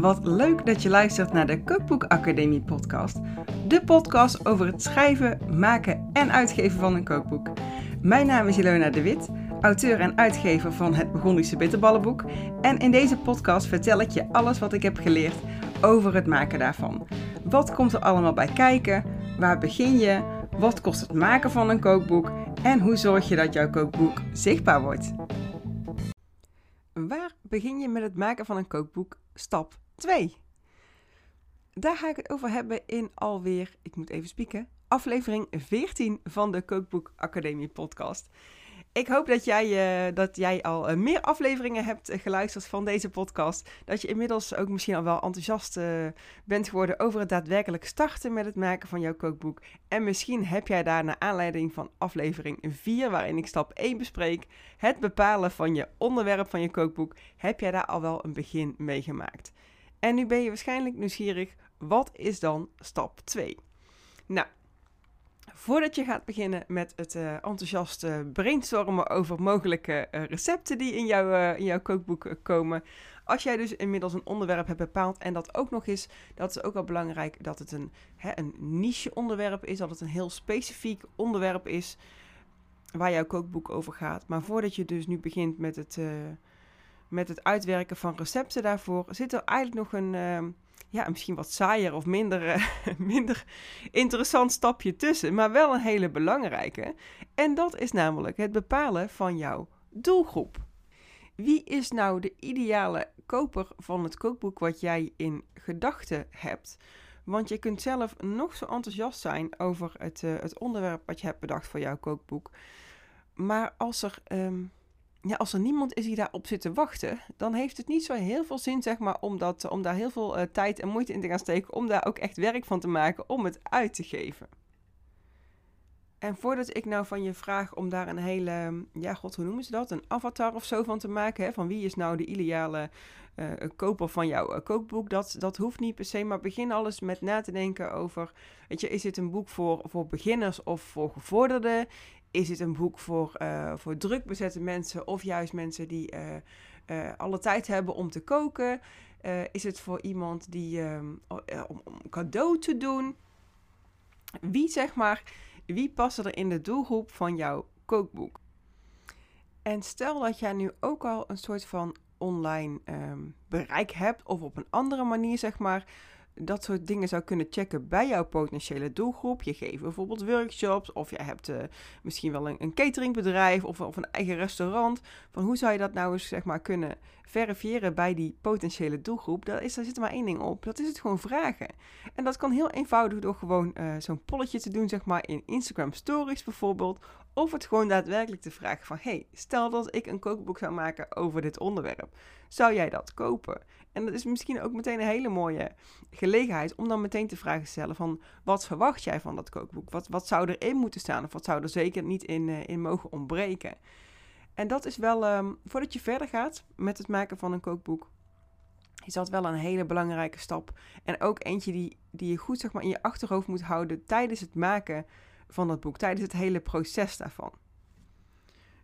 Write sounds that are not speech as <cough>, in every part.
Wat leuk dat je luistert naar de Cookbook Academie podcast. De podcast over het schrijven, maken en uitgeven van een kookboek. Mijn naam is Ilona de Wit, auteur en uitgever van het Burgondische Bitterballenboek. En in deze podcast vertel ik je alles wat ik heb geleerd over het maken daarvan. Wat komt er allemaal bij kijken? Waar begin je? Wat kost het maken van een kookboek? En hoe zorg je dat jouw kookboek zichtbaar wordt? Waar begin je met het maken van een kookboek? Stap 2. Daar ga ik het over hebben in alweer, ik moet even spieken, aflevering 14 van de Kookboek Academie podcast. Ik hoop dat jij, uh, dat jij al uh, meer afleveringen hebt uh, geluisterd van deze podcast. Dat je inmiddels ook misschien al wel enthousiast bent geworden over het daadwerkelijk starten met het maken van jouw kookboek. En misschien heb jij daar naar aanleiding van aflevering 4, waarin ik stap 1 bespreek, het bepalen van je onderwerp van je kookboek, heb jij daar al wel een begin mee gemaakt. En nu ben je waarschijnlijk nieuwsgierig, wat is dan stap 2? Nou, Voordat je gaat beginnen met het uh, enthousiaste brainstormen over mogelijke uh, recepten die in, jou, uh, in jouw kookboek komen. Als jij dus inmiddels een onderwerp hebt bepaald en dat ook nog is, dat is ook wel belangrijk dat het een, hè, een niche onderwerp is, dat het een heel specifiek onderwerp is waar jouw kookboek over gaat. Maar voordat je dus nu begint met het, met het uitwerken van recepten daarvoor, zit er eigenlijk nog een ehm, ja, misschien wat saaier of minder, uh, <laughs> minder interessant stapje tussen, maar wel een hele belangrijke. En dat is namelijk het bepalen van jouw doelgroep. Wie is nou de ideale koper van het kookboek wat jij in gedachten hebt? Want je kunt zelf nog zo enthousiast zijn over het, uh, het onderwerp wat je hebt bedacht voor jouw kookboek. Maar als er um, ja, als er niemand is die daarop zit te wachten, dan heeft het niet zo heel veel zin, zeg maar, om, dat, om daar heel veel uh, tijd en moeite in te gaan steken, om daar ook echt werk van te maken, om het uit te geven. En voordat ik nou van je vraag om daar een hele, ja god, hoe noemen ze dat? Een avatar of zo van te maken, hè? van wie is nou de ideale uh, koper van jouw uh, kookboek, dat, dat hoeft niet per se, maar begin alles met na te denken over, weet je, is dit een boek voor, voor beginners of voor gevorderden? Is het een boek voor, uh, voor druk bezette mensen of juist mensen die uh, uh, alle tijd hebben om te koken? is het voor iemand die um, om, cadeau te doen? Wie zeg maar, wie passen er in de doelgroep van jouw kookboek? En stel dat jij nu ook al een soort van online um, bereik hebt of op een andere manier zeg maar dat soort dingen zou kunnen checken bij jouw potentiële doelgroep. Je geeft bijvoorbeeld workshops of je hebt uh, misschien wel een, een cateringbedrijf of, of, een eigen restaurant. Van hoe zou je dat nou eens zeg maar, kunnen verifiëren bij die potentiële doelgroep? Daar, is, daar zit maar één ding op. Dat is het gewoon vragen. En dat kan heel eenvoudig door gewoon uh, zo'n polletje te doen, zeg maar in Instagram Stories bijvoorbeeld. Of het gewoon daadwerkelijk te vragen van, hey, stel dat ik een kookboek zou maken over dit onderwerp. Zou jij dat kopen? En dat is misschien ook meteen een hele mooie gelegenheid om dan meteen te vragen stellen van, wat verwacht jij van dat kookboek? Wat, wat zou erin moeten staan of wat zou er zeker niet in, uh, in mogen ontbreken? En dat is wel, um, voordat je verder gaat met het maken van een kookboek, is dat wel een hele belangrijke stap. En ook eentje die, die je goed zeg maar, in je achterhoofd moet houden tijdens het maken van dat boek, tijdens het hele proces daarvan.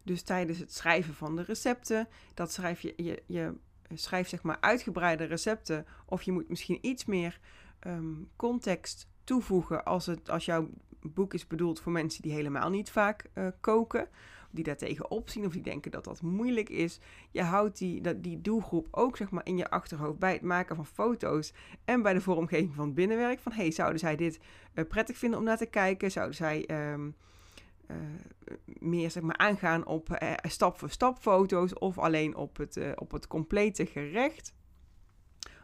Dus tijdens het schrijven van de recepten, dat schrijf je, je, je schrijft zeg maar uitgebreide recepten. Of je moet misschien iets meer um, context toevoegen als, het, als jouw boek is bedoeld voor mensen die helemaal niet vaak uh, koken. Die daar tegenop zien of die denken dat dat moeilijk is. Je houdt die, dat, die doelgroep ook zeg maar in je achterhoofd bij het maken van foto's en bij de vormgeving van het binnenwerk. Van hey, zouden zij dit uh, prettig vinden om naar te kijken? Zouden zij um, uh, meer zeg maar, aangaan op stap voor stap foto's of alleen op het, uh, op het complete gerecht.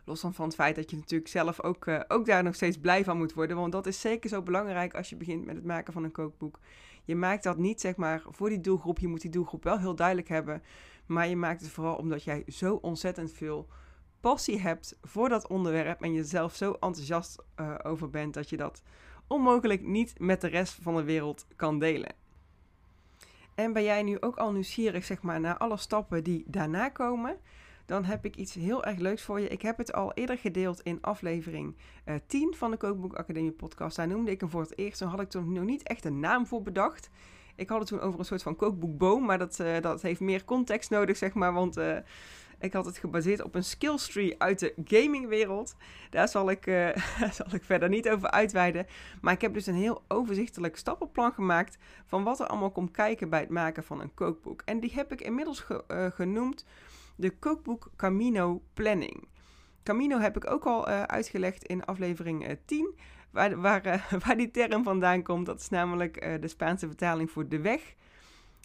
Los van, van het feit dat je natuurlijk zelf ook, ook daar nog steeds blij van moet worden. Want dat is zeker zo belangrijk als je begint met het maken van een kookboek. Je maakt dat niet zeg maar voor die doelgroep. Je moet die doelgroep wel heel duidelijk hebben. Maar je maakt het vooral omdat jij zo ontzettend veel passie hebt voor dat onderwerp. En je zelf zo enthousiast over bent dat je dat onmogelijk niet met de rest van de wereld kan delen. En ben jij nu ook al nieuwsgierig zeg maar, naar alle stappen die daarna komen? Dan heb ik iets heel erg leuks voor je. Ik heb het al eerder gedeeld in aflevering uh, eh, 10 van de Kookboek Academie podcast. Daar noemde ik hem voor het eerst. Toen had ik toen nog niet echt een naam voor bedacht. Ik had het toen over een soort van kookboekboom, maar dat, uh, dat heeft meer context nodig, zeg maar. Want Ik had het gebaseerd op een skillstree uit de gamingwereld. Daar zal ik, uh, <laughs> zal ik verder niet over uitweiden. Maar ik heb dus een heel overzichtelijk stappenplan gemaakt van wat er allemaal komt kijken bij het maken van een kookboek. En die heb ik inmiddels uh, genoemd de Kookboek Camino Planning. Camino heb ik ook al uh, uitgelegd in aflevering 10. Waar, waar, <laughs> waar, die term vandaan komt. Dat is namelijk de Spaanse vertaling voor de weg.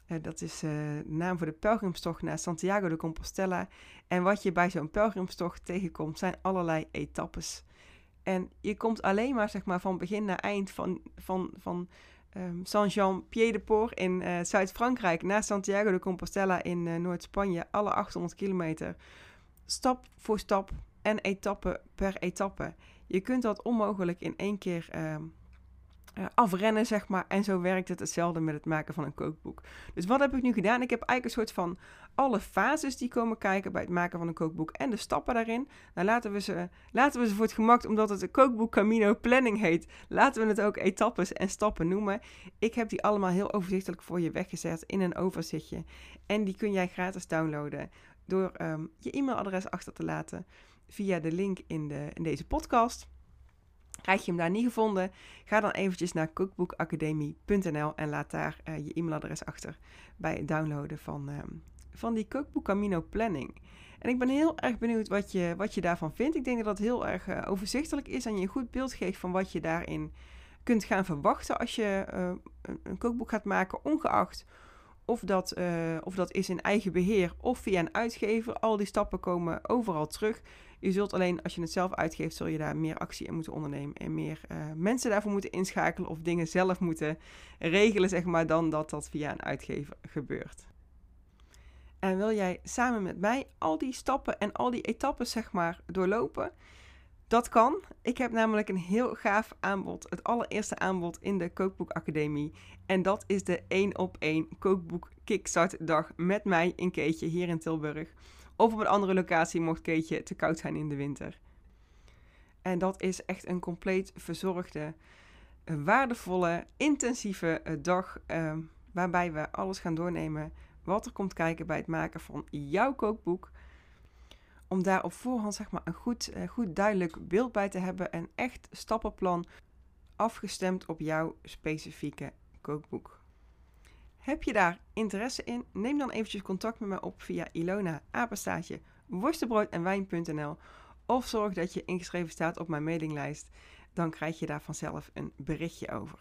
Uh, dat is de naam voor de pelgrimstocht naar Santiago de Compostela. En wat je bij zo'n pelgrimstocht tegenkomt, zijn allerlei etappes. En je komt alleen maar, zeg maar van begin naar eind van, van, van um, Saint-Jean-Pied-de-Port in uh, Zuid-Frankrijk naar Santiago de Compostela in Noord-Spanje, alle 800 kilometer, stap voor stap en etappe per etappe. Je kunt dat onmogelijk in één keer ehm, uh, afrennen, zeg maar. En zo werkt het hetzelfde met het maken van een kookboek. Dus wat heb ik nu gedaan? Ik heb eigenlijk een soort van alle fases die komen kijken bij het maken van een kookboek en de stappen daarin. Nou, laten we ze, laten we ze voor het gemak, omdat het een kookboek Camino Planning heet, laten we het ook etappes en stappen noemen. Ik heb die allemaal heel overzichtelijk voor je weggezet in een overzichtje. En die kun jij gratis downloaden door um, je e-mailadres achter te laten via de link in, de, in deze podcast. Krijg je hem daar niet gevonden? Ga dan eventjes naar cookbookacademie.nl en laat daar uh, je e-mailadres achter bij het downloaden van, uh, van die Cookbook Camino Planning. En ik ben heel erg benieuwd wat je, wat je daarvan vindt. Ik denk dat dat heel erg uh, overzichtelijk is en je een goed beeld geeft van wat je daarin kunt gaan verwachten als je een, een kookboek gaat maken, ongeacht of dat, of dat is in eigen beheer of via een uitgever. Al die stappen komen overal terug. Je zult alleen als je het zelf uitgeeft, zul je daar meer actie in moeten ondernemen. En meer uh, mensen daarvoor moeten inschakelen of dingen zelf moeten regelen, zeg maar, dan dat dat via een uitgever gebeurt. En wil jij samen met mij al die stappen en al die etappes, zeg maar, doorlopen? Dat kan. Ik heb namelijk een heel gaaf aanbod. Het allereerste aanbod in de Kookboek Academie. En dat is de 1 op 1 Kookboek Kickstart dag met mij in Keetje hier in Tilburg. Of op een andere locatie mocht Keetje te koud zijn in de winter. En dat is echt een compleet verzorgde, waardevolle, intensieve eh, dag. Uh, waarbij we alles gaan doornemen wat er komt kijken bij het maken van jouw kookboek. Om daar op voorhand zeg maar, een goed, uh, goed duidelijk beeld bij te hebben. Een echt stappenplan afgestemd op jouw specifieke kookboek. Heb je daar interesse in? Neem dan eventjes contact met me op via Ilona apenstaatje worstenbrood of zorg dat je ingeschreven staat op mijn mailinglijst. Dan krijg je daar vanzelf een berichtje over.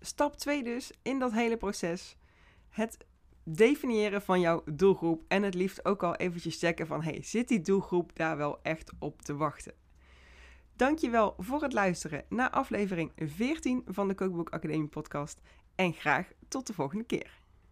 Stap 2 dus in dat hele proces. Het definiëren van jouw doelgroep en het liefst ook al eventjes checken van hey, zit die doelgroep daar wel echt op te wachten? Dankjewel voor het luisteren naar aflevering 14 van de Kookboek Academie podcast en graag tot de volgende keer.